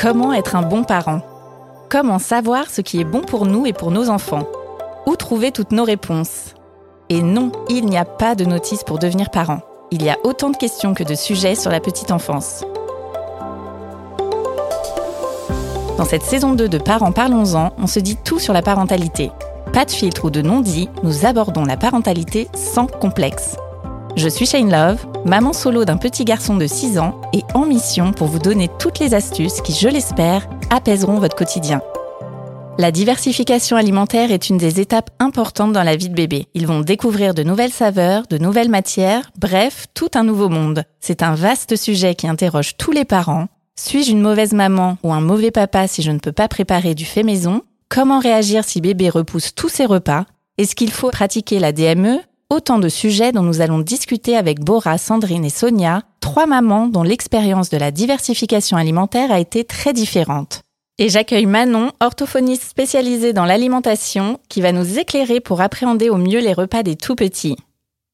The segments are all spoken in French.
Comment être un bon parent? Comment savoir ce qui est bon pour nous et pour nos enfants? Où trouver toutes nos réponses? Et non, il n'y a pas de notice pour devenir parent. Il y a autant de questions que de sujets sur la petite enfance. Dans cette saison 2 de Parents Parlons-en, on se dit tout sur la parentalité. Pas de filtre ou de non-dit, nous abordons la parentalité sans complexe. Je suis Shane Love, maman solo d'un petit garçon de 6 ans et en mission pour vous donner toutes les astuces qui, je l'espère, apaiseront votre quotidien. La diversification alimentaire est une des étapes importantes dans la vie de bébé. Ils vont découvrir de nouvelles saveurs, de nouvelles matières, bref, tout un nouveau monde. C'est un vaste sujet qui interroge tous les parents. Suis-je une mauvaise maman ou un mauvais papa si je ne peux pas préparer du fait maison? Comment réagir si bébé repousse tous ses repas? Est-ce qu'il faut pratiquer la DME Autant de sujets dont nous allons discuter avec Bora, Sandrine et Sonia, trois mamans dont l'expérience de la diversification alimentaire a été très différente. Et j'accueille Manon, orthophoniste spécialisée dans l'alimentation, qui va nous éclairer pour appréhender au mieux les repas des tout petits.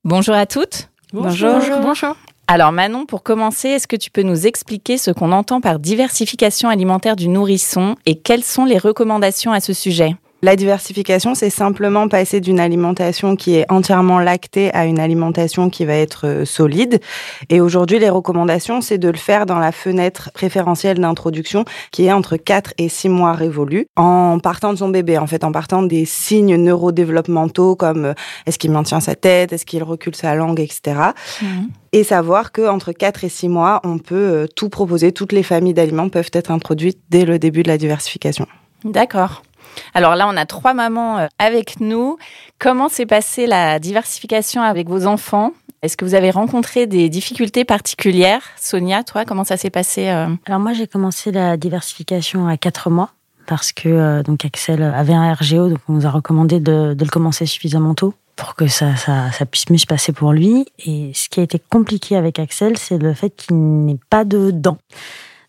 Bonjour à toutes. Bonjour. Bonjour. Alors Manon, pour commencer, est-ce que tu peux nous expliquer ce qu'on entend par diversification alimentaire du nourrisson et quelles sont les recommandations à ce sujet? La diversification, c'est simplement passer d'une alimentation qui est entièrement lactée à une alimentation qui va être euh, solide. Et aujourd'hui, les recommandations, c'est de le faire dans la fenêtre préférentielle d'introduction qui est entre 4 et 6 mois révolus, en partant de son bébé, en fait, en partant des signes neurodéveloppementaux comme euh, est-ce qu'il maintient sa tête, est-ce qu'il recule sa langue, etc. Mmh. Et savoir qu'entre 4 et 6 mois, on peut euh, tout proposer, toutes les familles d'aliments peuvent être introduites dès le début de la diversification. D'accord. Alors là, on a trois mamans euh, avec nous. Comment s'est passée la diversification avec vos enfants? Est-ce que vous avez rencontré des difficultés particulières? Sonia, toi, comment ça s'est passé euh? Alors moi, j'ai commencé la diversification à quatre mois parce que euh, donc Axel avait un RGO, donc on nous a recommandé de, le commencer suffisamment tôt pour que ça, ça, puisse mieux se passer pour lui. Et ce qui a été compliqué avec Axel, c'est le fait qu'il n'ait pas de dents.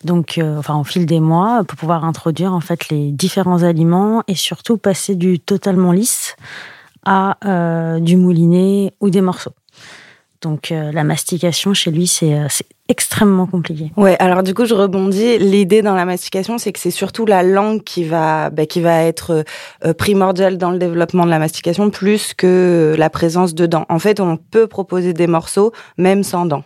Donc, euh, enfin, au fil des mois, pour pouvoir introduire en fait les différents aliments et surtout passer du totalement lisse à euh, du mouliné ou des morceaux. Donc, euh, la mastication chez lui, c'est extrêmement compliqué. Ouais, alors du coup, je rebondis. L'idée dans la mastication, c'est que c'est surtout la langue qui va, bah, qui va être primordiale dans le développement de la mastication, plus que la présence de dents. En fait, on peut proposer des morceaux même sans dents.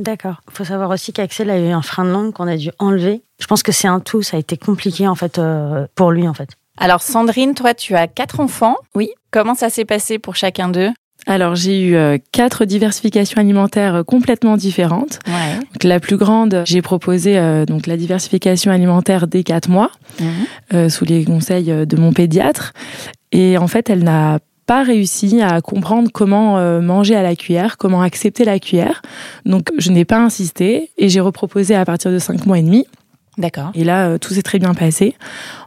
D'accord. Il faut savoir aussi qu'Axel a eu un frein de langue qu'on a dû enlever. Je pense que c'est un tout. Ça a été compliqué en fait euh, pour lui en fait. Alors Sandrine, toi, tu as quatre enfants. Oui. Comment ça s'est passé pour chacun d'eux? Alors j'ai eu euh, quatre diversifications alimentaires euh, complètement différentes. Ouais. la plus grande, j'ai proposé donc la diversification alimentaire dès quatre mois, mmh. sous les conseils de mon pédiatre. Et en fait, elle n'a pas réussi à comprendre comment euh, manger à la cuillère, comment accepter la cuillère. Donc je n'ai pas insisté et j'ai reproposé à partir de 5 mois et demi. D'accord. Et là, euh, tout s'est très bien passé.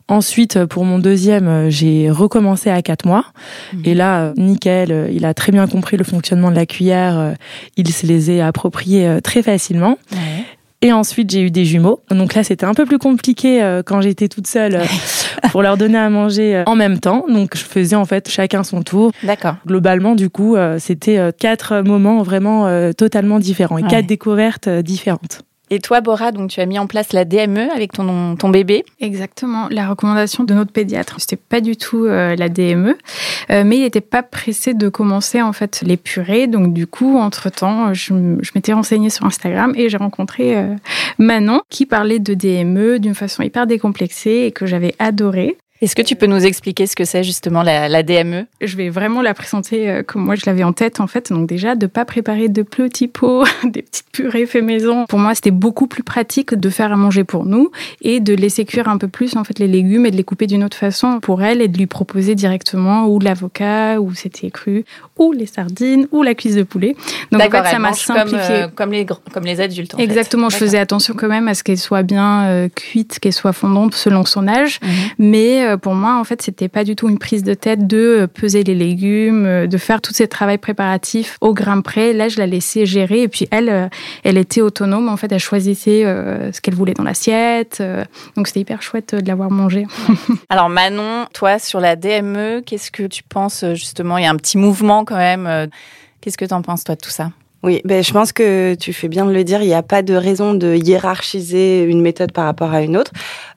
Ensuite, euh, pour mon deuxième, j'ai recommencé à 4 mois. Mhm. Et là, nickel, il a très bien compris le fonctionnement de la cuillère. Il se les est appropriés très facilement. Ouais. Et ensuite, j'ai eu des jumeaux. Donc là, c'était un peu plus compliqué euh, quand j'étais toute seule euh, pour leur donner à manger euh, en même temps. Donc je faisais en fait chacun son tour. D'accord. Globalement, du coup, c'était quatre moments vraiment totalement différents et quatre découvertes différentes. Et toi, Bora, donc tu as mis en place la DME avec ton, ton bébé Exactement, la recommandation de notre pédiatre. C'était pas du tout euh, la DME, euh, mais il n'était pas pressé de commencer en fait les purées. Donc du coup, entre temps, je, m'étais renseignée sur Instagram et j'ai rencontré euh, Manon qui parlait de DME d'une façon hyper décomplexée et que j'avais adoré. Est-ce que tu peux nous expliquer ce que c'est justement la, DME Je vais vraiment la présenter euh, comme moi je l'avais en tête en fait. Donc déjà de pas préparer de petits pots, des petites purées fait maison. Pour moi c'était beaucoup plus pratique de faire à manger pour nous et de laisser cuire un peu plus en fait les légumes et de les couper d'une autre façon pour elle et de lui proposer directement ou l'avocat ou c'était cru ou les sardines ou la cuisse de poulet. Donc en fait ça m'a simplifié comme, les comme les adultes. Exactement. Je faisais attention quand même à ce qu'elle soit bien euh, cuite, qu'elle soit fondante selon son âge, mhm. mais euh, pour moi, en fait, c'était pas du tout une prise de tête de euh, peser les légumes, euh, de faire tout ce travail préparatif au grain près. Là, je la laissais gérer et puis elle, elle était autonome. En fait, elle choisissait ce qu'elle voulait dans l'assiette. Donc, c'était hyper chouette de l'avoir mangé. Alors, Manon, toi, sur la DME, qu'est-ce que tu penses justement? Il y a un petit mouvement quand même. Qu'est-ce que tu en penses, toi, de tout ça? Oui, ben, je pense que tu fais bien de le dire. Il n'y a pas de raison de hiérarchiser une méthode par rapport à une autre.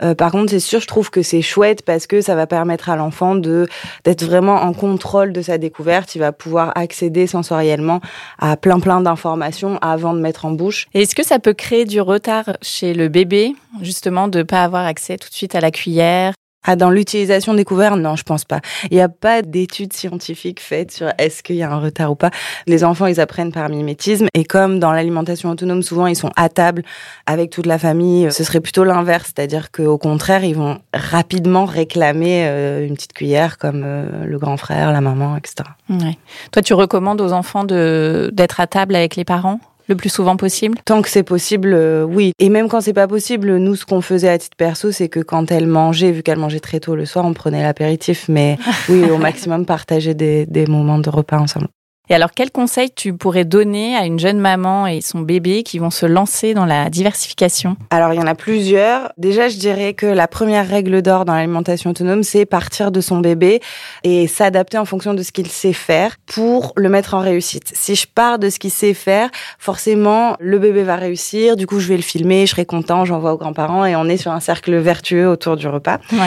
Euh, par contre, c'est sûr, je trouve que c'est chouette parce que ça va permettre à l'enfant de d'être vraiment en contrôle de sa découverte. Il va pouvoir accéder sensoriellement à plein plein d'informations avant de mettre en bouche. Est-ce que ça peut créer du retard chez le bébé, justement, de pas avoir accès tout de suite à la cuillère? Ah, dans l'utilisation des couverts, non, je pense pas. Il n'y a pas d'études scientifiques faites sur est-ce qu'il y a un retard ou pas. Les enfants, ils apprennent par mimétisme. Et comme dans l'alimentation autonome, souvent, ils sont à table avec toute la famille, ce serait plutôt l'inverse. C'est-à-dire qu'au contraire, ils vont rapidement réclamer euh, une petite cuillère comme euh, le grand frère, la maman, etc. Ouais. Toi, tu recommandes aux enfants d'être à table avec les parents? Le plus souvent possible? Tant que c'est possible, euh, oui. Et même quand c'est pas possible, nous, ce qu'on faisait à titre perso, c'est que quand elle mangeait, vu qu'elle mangeait très tôt le soir, on prenait l'apéritif. Mais oui, au maximum, partager des, des moments de repas ensemble. Et alors, quel conseil tu pourrais donner à une jeune maman et son bébé qui vont se lancer dans la diversification? Alors, il y en a plusieurs. Déjà, je dirais que la première règle d'or dans l'alimentation autonome, c'est partir de son bébé et s'adapter en fonction de ce qu'il sait faire pour le mettre en réussite. Si je pars de ce qu'il sait faire, forcément, le bébé va réussir. Du coup, je vais le filmer, je serai content, j'envoie aux grands-parents et on est sur un cercle vertueux autour du repas. Ouais.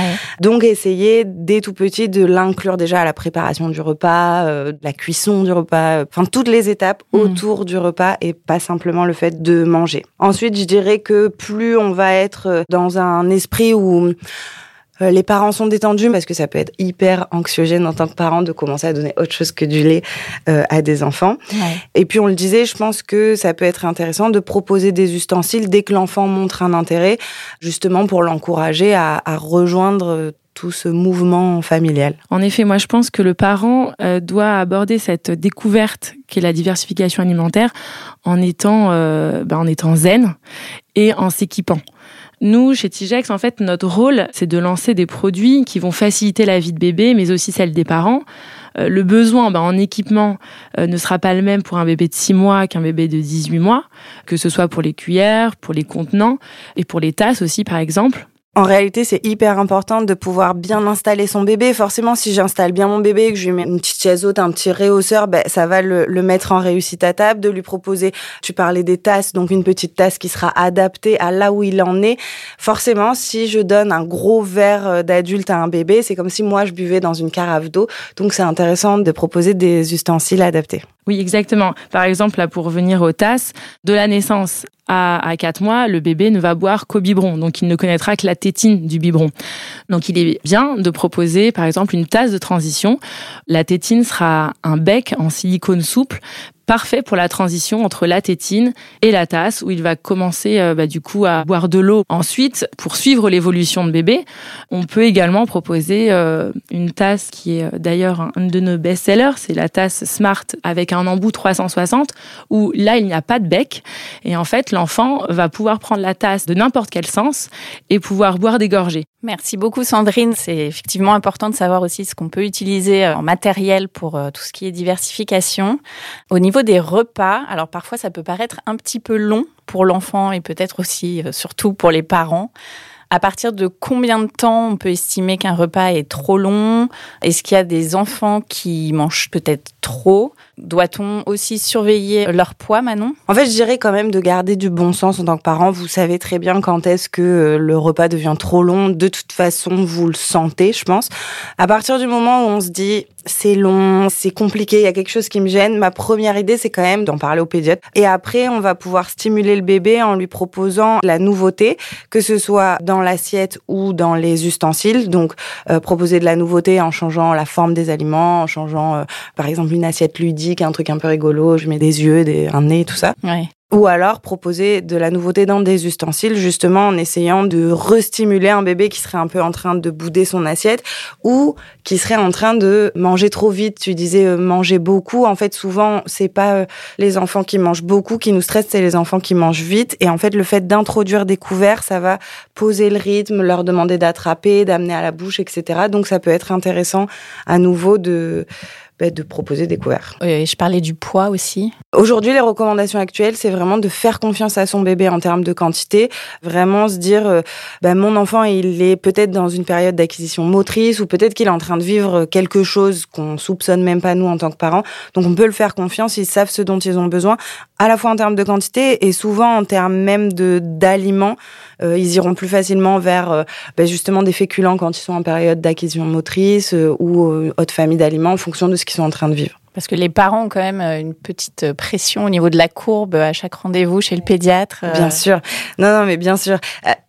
Donc, essayer dès tout petit de l'inclure déjà à la préparation du repas, euh, la cuisson du repas enfin toutes les étapes Mhm. autour du repas et pas simplement le fait de manger. Ensuite, je dirais que plus on va être dans un esprit où euh, les parents sont détendus parce que ça peut être hyper anxiogène en tant que parent de commencer à donner autre chose que du lait euh, à des enfants. Et puis on le disait, je pense que ça peut être intéressant de proposer des ustensiles dès que l'enfant montre un intérêt, justement pour l'encourager à, à rejoindre tout ce mouvement familial. En effet, moi je pense que le parent euh, doit aborder cette découverte qu'est la diversification alimentaire en étant, euh, ben, en étant zen et en s'équipant. Nous, chez Tigex, en fait, notre rôle, c'est de lancer des produits qui vont faciliter la vie de bébé, mais aussi celle des parents. Euh, le besoin ben, en équipement ne sera pas le même pour un bébé de 6 mois qu'un bébé de 18 mois, que ce soit pour les cuillères, pour les contenants et pour les tasses aussi, par exemple. En réalité, c'est hyper important de pouvoir bien installer son bébé. Forcément, si j'installe bien mon bébé que je lui mets une petite chaise haute, un petit réhausseur, ben, ça va le, le, mettre en réussite à table, de lui proposer, tu parlais des tasses, donc une petite tasse qui sera adaptée à là où il en est. Forcément, si je donne un gros verre d'adulte à un bébé, c'est comme si moi je buvais dans une carafe d'eau. Donc c'est intéressant de proposer des ustensiles adaptés. Oui, exactement. Par exemple, là, pour revenir aux tasses, de la naissance à, à 4 mois, le bébé ne va boire qu'au biberon, donc il ne connaîtra que la tétine du biberon. Donc il est bien de proposer, par exemple, une tasse de transition. La tétine sera un bec en silicone souple parfait pour la transition entre la tétine et la tasse où il va commencer euh, bah, du coup à boire de l'eau. Ensuite, pour suivre l'évolution de bébé, on peut également proposer euh, une tasse qui est d'ailleurs un de nos best-sellers, c'est la tasse Smart avec un embout 360 où là il n'y a pas de bec et en fait l'enfant va pouvoir prendre la tasse de n'importe quel sens et pouvoir boire des gorgées. Merci beaucoup Sandrine. C'est effectivement important de savoir aussi ce qu'on peut utiliser en matériel pour tout ce qui est diversification. Au niveau des repas, alors parfois ça peut paraître un petit peu long pour l'enfant et peut-être aussi surtout pour les parents. À partir de combien de temps on peut estimer qu'un repas est trop long? Est-ce qu'il y a des enfants qui mangent peut-être trop? Doit-on aussi surveiller leur poids, Manon? En fait, je dirais quand même de garder du bon sens en tant que parent. Vous savez très bien quand est-ce que le repas devient trop long. De toute façon, vous le sentez, je pense. À partir du moment où on se dit c'est long, c'est compliqué, il y a quelque chose qui me gêne, ma première idée, c'est quand même d'en parler au pédiatre. Et après, on va pouvoir stimuler le bébé en lui proposant la nouveauté, que ce soit dans l'assiette ou dans les ustensiles. Donc, euh, proposer de la nouveauté en changeant la forme des aliments, en changeant, euh, par exemple, une assiette ludique, un truc un peu rigolo, je mets des yeux, des, un nez, tout ça. Ouais. Ou alors proposer de la nouveauté dans des ustensiles, justement en essayant de restimuler un bébé qui serait un peu en train de bouder son assiette ou qui serait en train de manger trop vite. Tu disais euh, manger beaucoup. En fait, souvent, c'est pas euh, les enfants qui mangent beaucoup qui nous stressent, c'est les enfants qui mangent vite. Et en fait, le fait d'introduire des couverts, ça va poser le rythme, leur demander d'attraper, d'amener à la bouche, etc. Donc, ça peut être intéressant à nouveau de de proposer des couverts. Oui, je parlais du poids aussi. Aujourd'hui, les recommandations actuelles, c'est vraiment de faire confiance à son bébé en termes de quantité, vraiment se dire, euh, ben, mon enfant, il est peut-être dans une période d'acquisition motrice ou peut-être qu'il est en train de vivre quelque chose qu'on soupçonne même pas nous en tant que parents. Donc, on peut le faire confiance, ils savent ce dont ils ont besoin. À la fois en termes de quantité et souvent en termes même de d'aliments. Euh, ils iront plus facilement vers euh, ben justement des féculents quand ils sont en période d'acquisition motrice euh, ou autre famille d'aliments en fonction de ce qu'ils sont en train de vivre. Parce que les parents ont quand même une petite pression au niveau de la courbe à chaque rendez-vous chez le pédiatre. Bien sûr. Non, non, mais bien sûr.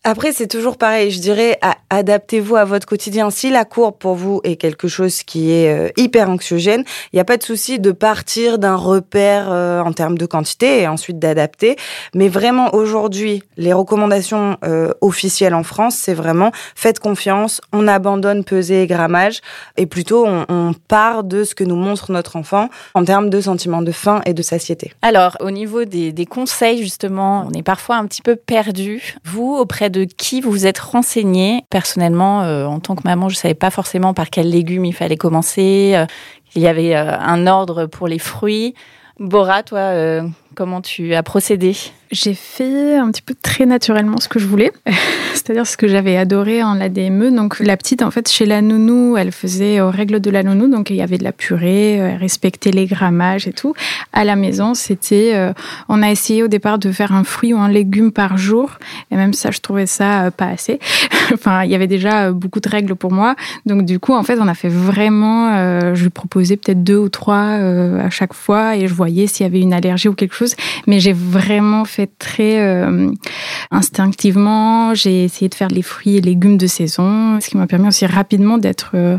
Après, c'est toujours pareil. Je dirais, adaptez-vous à votre quotidien. Si la courbe pour vous est quelque chose qui est hyper anxiogène, il n'y a pas de souci de partir d'un repère en termes de quantité et ensuite d'adapter. Mais vraiment, aujourd'hui, les recommandations euh, officielle en France, c'est vraiment faites confiance, on abandonne peser et grammage et plutôt on, part de ce que nous montre notre enfant en termes de sentiment de faim et de satiété. Alors, au niveau des, conseils, justement, on est parfois un petit peu perdu. Vous, auprès de qui vous êtes renseigné Personnellement, euh, en tant que maman, je savais pas forcément par quels légumes il fallait commencer. Euh, il y avait un ordre pour les fruits. Bora, toi, comment tu as procédé? J'ai fait un petit peu très naturellement ce que je voulais, c'est-à-dire ce que j'avais adoré en la DME. Donc la petite, en fait, chez la nounou, elle faisait aux règles de la nounou, donc il y avait de la purée, elle respectait les grammages et tout. À la maison, c'était, euh, on a essayé au départ de faire un fruit ou un légume par jour, et même ça, je trouvais ça euh, pas assez. enfin, il y avait déjà euh, beaucoup de règles pour moi, donc du coup, en fait, on a fait vraiment, je lui proposais peut-être deux ou trois à chaque fois, et je voyais s'il y avait une allergie ou quelque chose, mais j'ai vraiment fait très euh, instinctivement. J'ai essayé de faire les fruits et légumes de saison, ce qui m'a permis aussi rapidement d'être euh,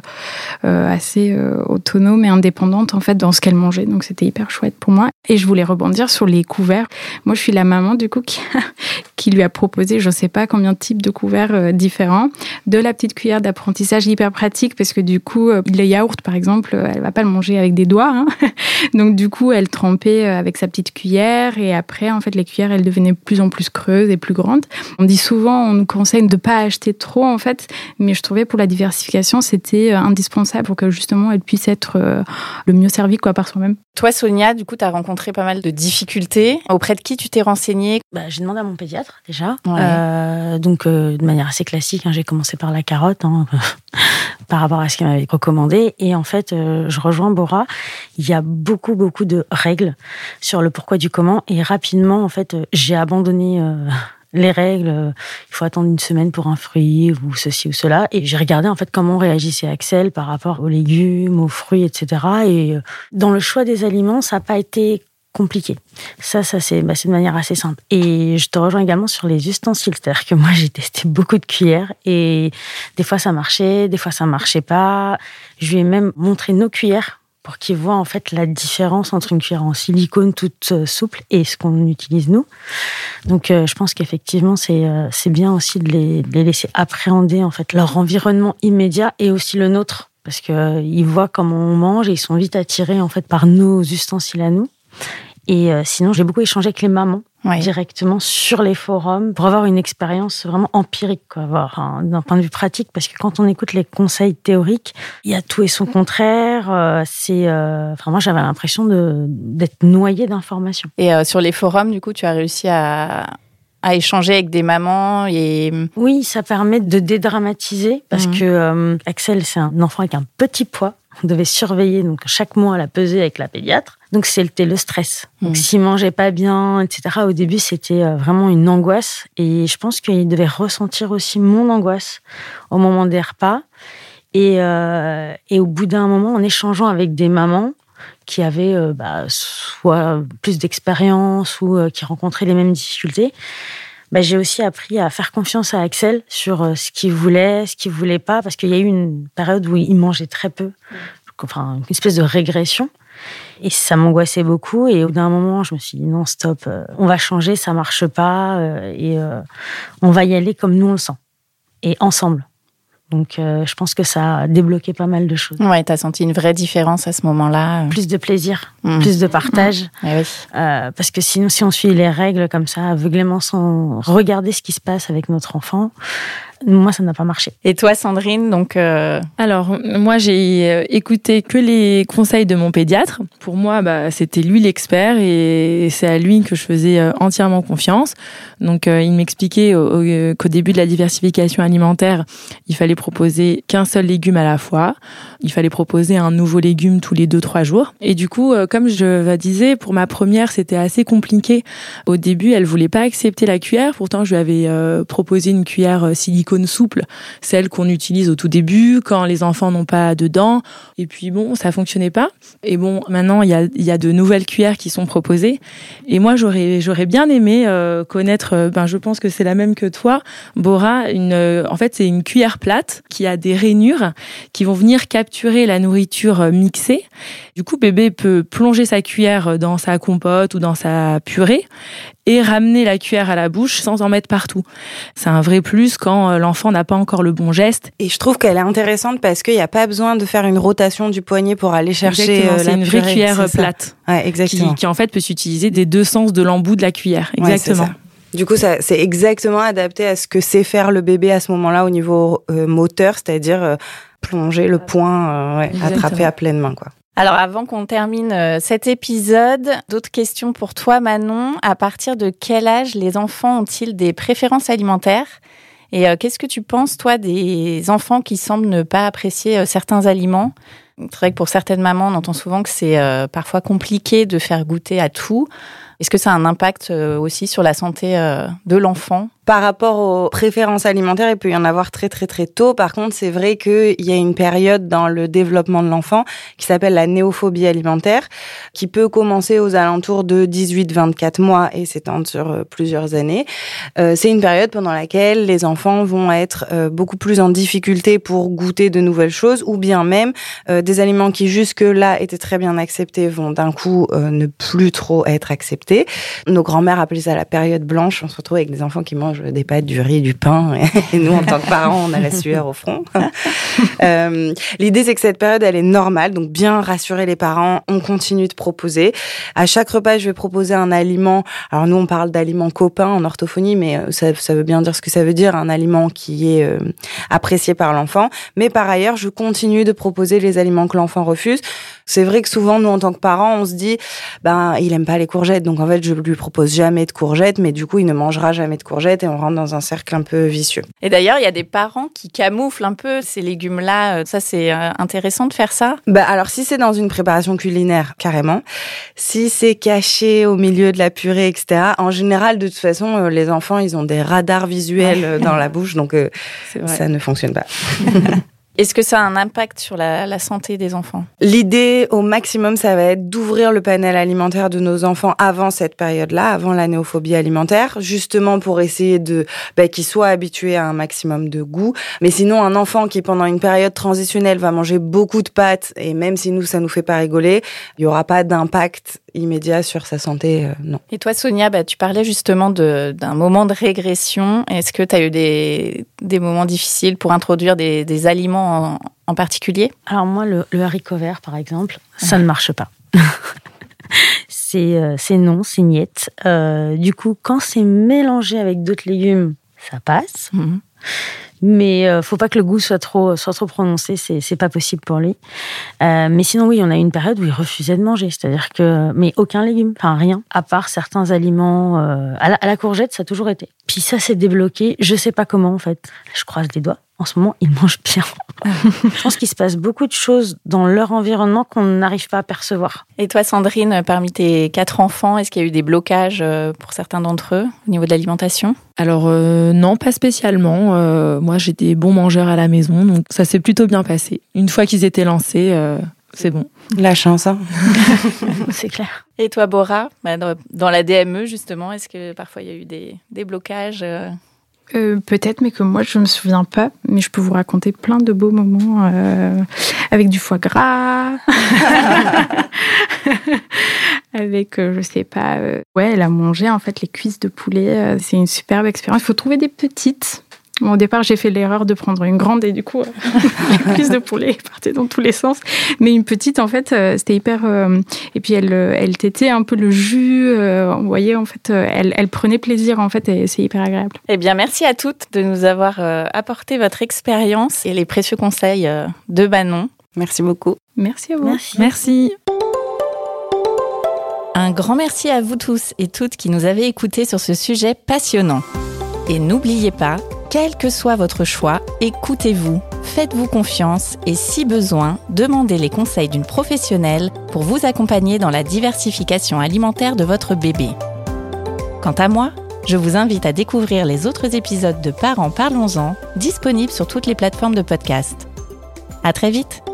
euh, assez autonome et indépendante en fait dans ce qu'elle mangeait. Donc c'était hyper chouette pour moi. Et je voulais rebondir sur les couverts. Moi, je suis la maman du coup qui, qui lui a proposé, je sais pas combien de types de couverts différents, de la petite cuillère d'apprentissage hyper pratique parce que du coup, le yaourt par exemple, elle va pas le manger avec des doigts. Hein. Donc du coup, elle trempait avec sa petite cuillère et après, en fait, les cuillères elle devenait de plus en plus creuse et plus grande. On dit souvent, on nous conseille de ne pas acheter trop en fait, mais je trouvais pour la diversification, c'était euh, indispensable pour que justement elle puisse être euh, le mieux servie quoi par soi-même. Toi Sonia, du coup, tu as rencontré pas mal de difficultés. Auprès de qui tu t'es renseignée? Bah, J'ai demandé à mon pédiatre déjà. Euh, donc de manière assez classique, hein, j'ai commencé par la carotte. Hein, par rapport à ce qu'il m'avait recommandé. Et en fait, je rejoins Bora. Il y a beaucoup, beaucoup de règles sur le pourquoi du comment. Et rapidement, en fait, j'ai abandonné euh, les règles. Il faut attendre une semaine pour un fruit ou ceci ou cela. Et j'ai regardé en fait comment réagissait Axel par rapport aux légumes, aux fruits, etc. Et euh, dans le choix des aliments, ça n'a pas été compliqué. Ça, ça c'est bah, de manière assez simple. Et je te rejoins également sur les ustensiles. C'est-à-dire que moi, j'ai testé beaucoup de cuillères et des fois ça marchait, des fois ça marchait pas. Je lui ai même montré nos cuillères pour qu'ils voient en fait la différence entre une cuillère en silicone toute euh, souple et ce qu'on utilise nous. Donc euh, je pense qu'effectivement c'est euh, bien aussi de les, laisser appréhender en fait leur environnement immédiat et aussi le nôtre parce que ils voient comment on mange et ils sont vite attirés en fait par nos ustensiles à nous. Et sinon j'ai beaucoup échangé avec les mamans directement sur les forums pour avoir une expérience vraiment empirique, quoi, avoir d'un point de vue pratique, parce que quand on écoute les conseils théoriques, il y a tout et son contraire. Euh, c'est, euh, enfin moi j'avais l'impression de d'être noyé d'informations. Et euh, sur les forums, du coup, tu as réussi à à échanger avec des mamans et oui ça permet de dédramatiser parce mmh. que Axel c'est un enfant avec un petit poids on devait surveiller donc chaque mois la pesée avec la pédiatre. Donc c'était le stress. Donc mmh. s'il mangeait pas bien, etc. Au début c'était euh, vraiment une angoisse et je pense qu'il devait ressentir aussi mon angoisse au moment des repas. Et, euh, et au bout d'un moment, en échangeant avec des mamans qui avaient euh, bah, soit plus d'expérience ou qui rencontraient les mêmes difficultés, bah, j'ai aussi appris à faire confiance à Axel sur euh, ce qu'il voulait, ce qu'il voulait pas, parce qu'il y a eu une période où il mangeait très peu, enfin une espèce de régression. Et ça m'angoissait beaucoup. Et au bout d'un moment, je me suis dit non, stop, euh, on va changer, ça marche pas, euh, et on va y aller comme nous on le sent, et ensemble. Donc, euh, je pense que ça a débloqué pas mal de choses. Ouais, t'as senti une vraie différence à ce moment-là. Plus de plaisir, mmh. plus de partage. Mmh. oui. euh, parce que sinon, si on suit les règles comme ça, aveuglément, sans regarder ce qui se passe avec notre enfant, moi, ça n'a pas marché. Et toi, Sandrine, donc euh... Alors, moi, j'ai euh, écouté que les conseils de mon pédiatre. Pour moi, bah, c'était lui l'expert et c'est à lui que je faisais euh, entièrement confiance. Donc, euh, il m'expliquait qu'au début de la diversification alimentaire, il fallait proposer qu'un seul légume à la fois. Il fallait proposer un nouveau légume tous les deux trois jours. Et du coup, comme je disais, pour ma première, c'était assez compliqué. Au début, elle voulait pas accepter la cuillère. Pourtant, je lui avais euh, proposé une cuillère euh, silicone souple, celle qu'on utilise au tout début quand les enfants n'ont pas de dents. Et puis bon, ça fonctionnait pas. Et bon, maintenant, il y a, y a de nouvelles cuillères qui sont proposées. Et moi, j'aurais j'aurais bien aimé connaître. ben, je pense que c'est la même que toi, Bora. Une, en fait, c'est une cuillère plate qui a des rainures qui vont venir capturer la nourriture euh, mixée. Du coup, bébé peut plonger sa cuillère dans sa compote ou dans sa purée et ramener la cuillère à la bouche sans en mettre partout. C'est un vrai plus quand euh, l'enfant n'a pas encore le bon geste. Et je trouve qu'elle est intéressante parce qu'il n'y a pas besoin de faire une rotation du poignet pour aller chercher euh, C'est une vraie cuillère plate. exactement. Qui, en fait peut s'utiliser des deux sens de l'embout de la cuillère. Exactement. Du coup, ça, c'est exactement adapté à ce que sait faire le bébé à ce moment-là au niveau euh, moteur, c'est-à-dire euh, plonger le poing, euh, ouais, attraper à pleine main, quoi. Alors avant qu'on termine cet épisode, d'autres questions pour toi Manon. À partir de quel âge les enfants ont-ils des préférences alimentaires? Et qu'est-ce que tu penses toi des enfants qui semblent ne pas apprécier certains aliments? C'est vrai que pour certaines mamans, on entend souvent que c'est parfois compliqué de faire goûter à tout. Est-ce que ça a un impact aussi sur la santé de l'enfant? Par rapport aux préférences alimentaires, il peut y en avoir très très très tôt. Par contre, c'est vrai qu'il y a une période dans le développement de l'enfant qui s'appelle la néophobie alimentaire, qui peut commencer aux alentours de 18-24 mois et s'étendre sur euh, plusieurs années. Euh, c'est une période pendant laquelle les enfants vont être euh, beaucoup plus en difficulté pour goûter de nouvelles choses, ou bien même des aliments qui jusque-là étaient très bien acceptés vont d'un coup ne plus trop être acceptés. Nos grands-mères appelaient ça la période blanche. On se retrouve avec des enfants qui mangent des pâtes, du riz, du pain. Et nous, en tant que parents, on a la sueur au front. euh, L'idée, c'est que cette période, elle est normale. Donc, bien rassurer les parents. On continue de proposer. À chaque repas, je vais proposer un aliment. Alors, nous, on parle d'aliment copain en orthophonie, mais euh, ça, veut bien dire ce que ça veut dire. Un aliment qui est euh, apprécié par l'enfant. Mais par ailleurs, je continue de proposer les aliments que l'enfant refuse. C'est vrai que souvent, nous, en tant que parents, on se dit, ben, il aime pas les courgettes. Donc, en fait, je lui propose jamais de courgettes, mais du coup, il ne mangera jamais de courgettes et on rentre dans un cercle un peu vicieux. Et d'ailleurs, il y a des parents qui camouflent un peu ces légumes-là. Euh, ça, c'est euh, intéressant de faire ça bah, Alors, si c'est dans une préparation culinaire, carrément. Si c'est caché au milieu de la purée, etc., en général, de toute façon, euh, les enfants, ils ont des radars visuels dans la bouche, donc ça ne fonctionne pas. Est-ce que ça a un impact sur la, santé des enfants? L'idée au maximum, ça va être d'ouvrir le panel alimentaire de nos enfants avant cette période-là, avant la néophobie alimentaire, justement pour essayer de bah, qu'ils soient habitués à un maximum de goût. Mais sinon, un enfant qui pendant une période transitionnelle va manger beaucoup de pâtes et même si nous ça nous fait pas rigoler, il y aura pas d'impact immédiat sur sa santé, euh, non. Et toi, Sonia, bah, tu parlais justement d'un moment de régression. Est-ce que tu as eu des, des moments difficiles pour introduire des, des aliments en, particulier? Alors moi, le, haricot vert, par exemple, ça ne marche pas. c'est euh, non, c'est niette. Euh, du coup, quand c'est mélangé avec d'autres légumes, ça passe. Mhm. Mais euh, faut pas que le goût soit trop, soit trop prononcé, c'est, c'est pas possible pour lui. Euh, mais sinon, oui, on a eu une période où il refusait de manger, c'est-à-dire que, mais aucun légume, enfin rien, à part certains aliments. Euh, à, la, à la courgette, ça a toujours été. Puis ça s'est débloqué, je sais pas comment en fait. Je croise les doigts en ce moment, ils mangent bien. je pense qu'il se passe beaucoup de choses dans leur environnement qu'on n'arrive pas à percevoir. Et toi, Sandrine, parmi tes quatre enfants, est-ce qu'il y a eu des blocages euh, pour certains d'entre eux au niveau de l'alimentation? Alors euh, non, pas spécialement. Euh, moi, j'ai des bons mangeurs à la maison, donc ça s'est plutôt bien passé. Une fois qu'ils étaient lancés, c'est bon. La chance, hein c'est clair. Et toi, Bora, bah, dans la DME, justement, est-ce que parfois il y a eu des, des blocages euh, peut-être, mais que moi je me souviens pas. Mais je peux vous raconter plein de beaux moments euh, avec du foie gras, avec euh, je sais pas. ouais, elle a mangé en fait les cuisses de poulet. c'est une superbe expérience. Il faut trouver des petites au départ, j'ai fait l'erreur de prendre une grande et du coup, la cuisse de poulet partait dans tous les sens. Mais une petite, en fait, euh, c'était hyper. Euh, et puis, elle, euh, elle tétait un peu le jus. Vous voyez, en fait, elle, elle prenait plaisir, en fait, et c'est hyper agréable. Eh bien, merci à toutes de nous avoir apporté votre expérience et les précieux conseils de Banon. Merci beaucoup. Merci à vous. Merci. merci. Un grand merci à vous tous et toutes qui nous avez écoutés sur ce sujet passionnant. Et n'oubliez pas, quel que soit votre choix, écoutez-vous faites-vous confiance et si besoin, demandez les conseils d'une professionnelle pour vous accompagner dans la diversification alimentaire de votre bébé. Quant à moi, je vous invite à découvrir les autres épisodes de Parents Parlons-en, disponibles sur toutes les plateformes de podcast. À très vite!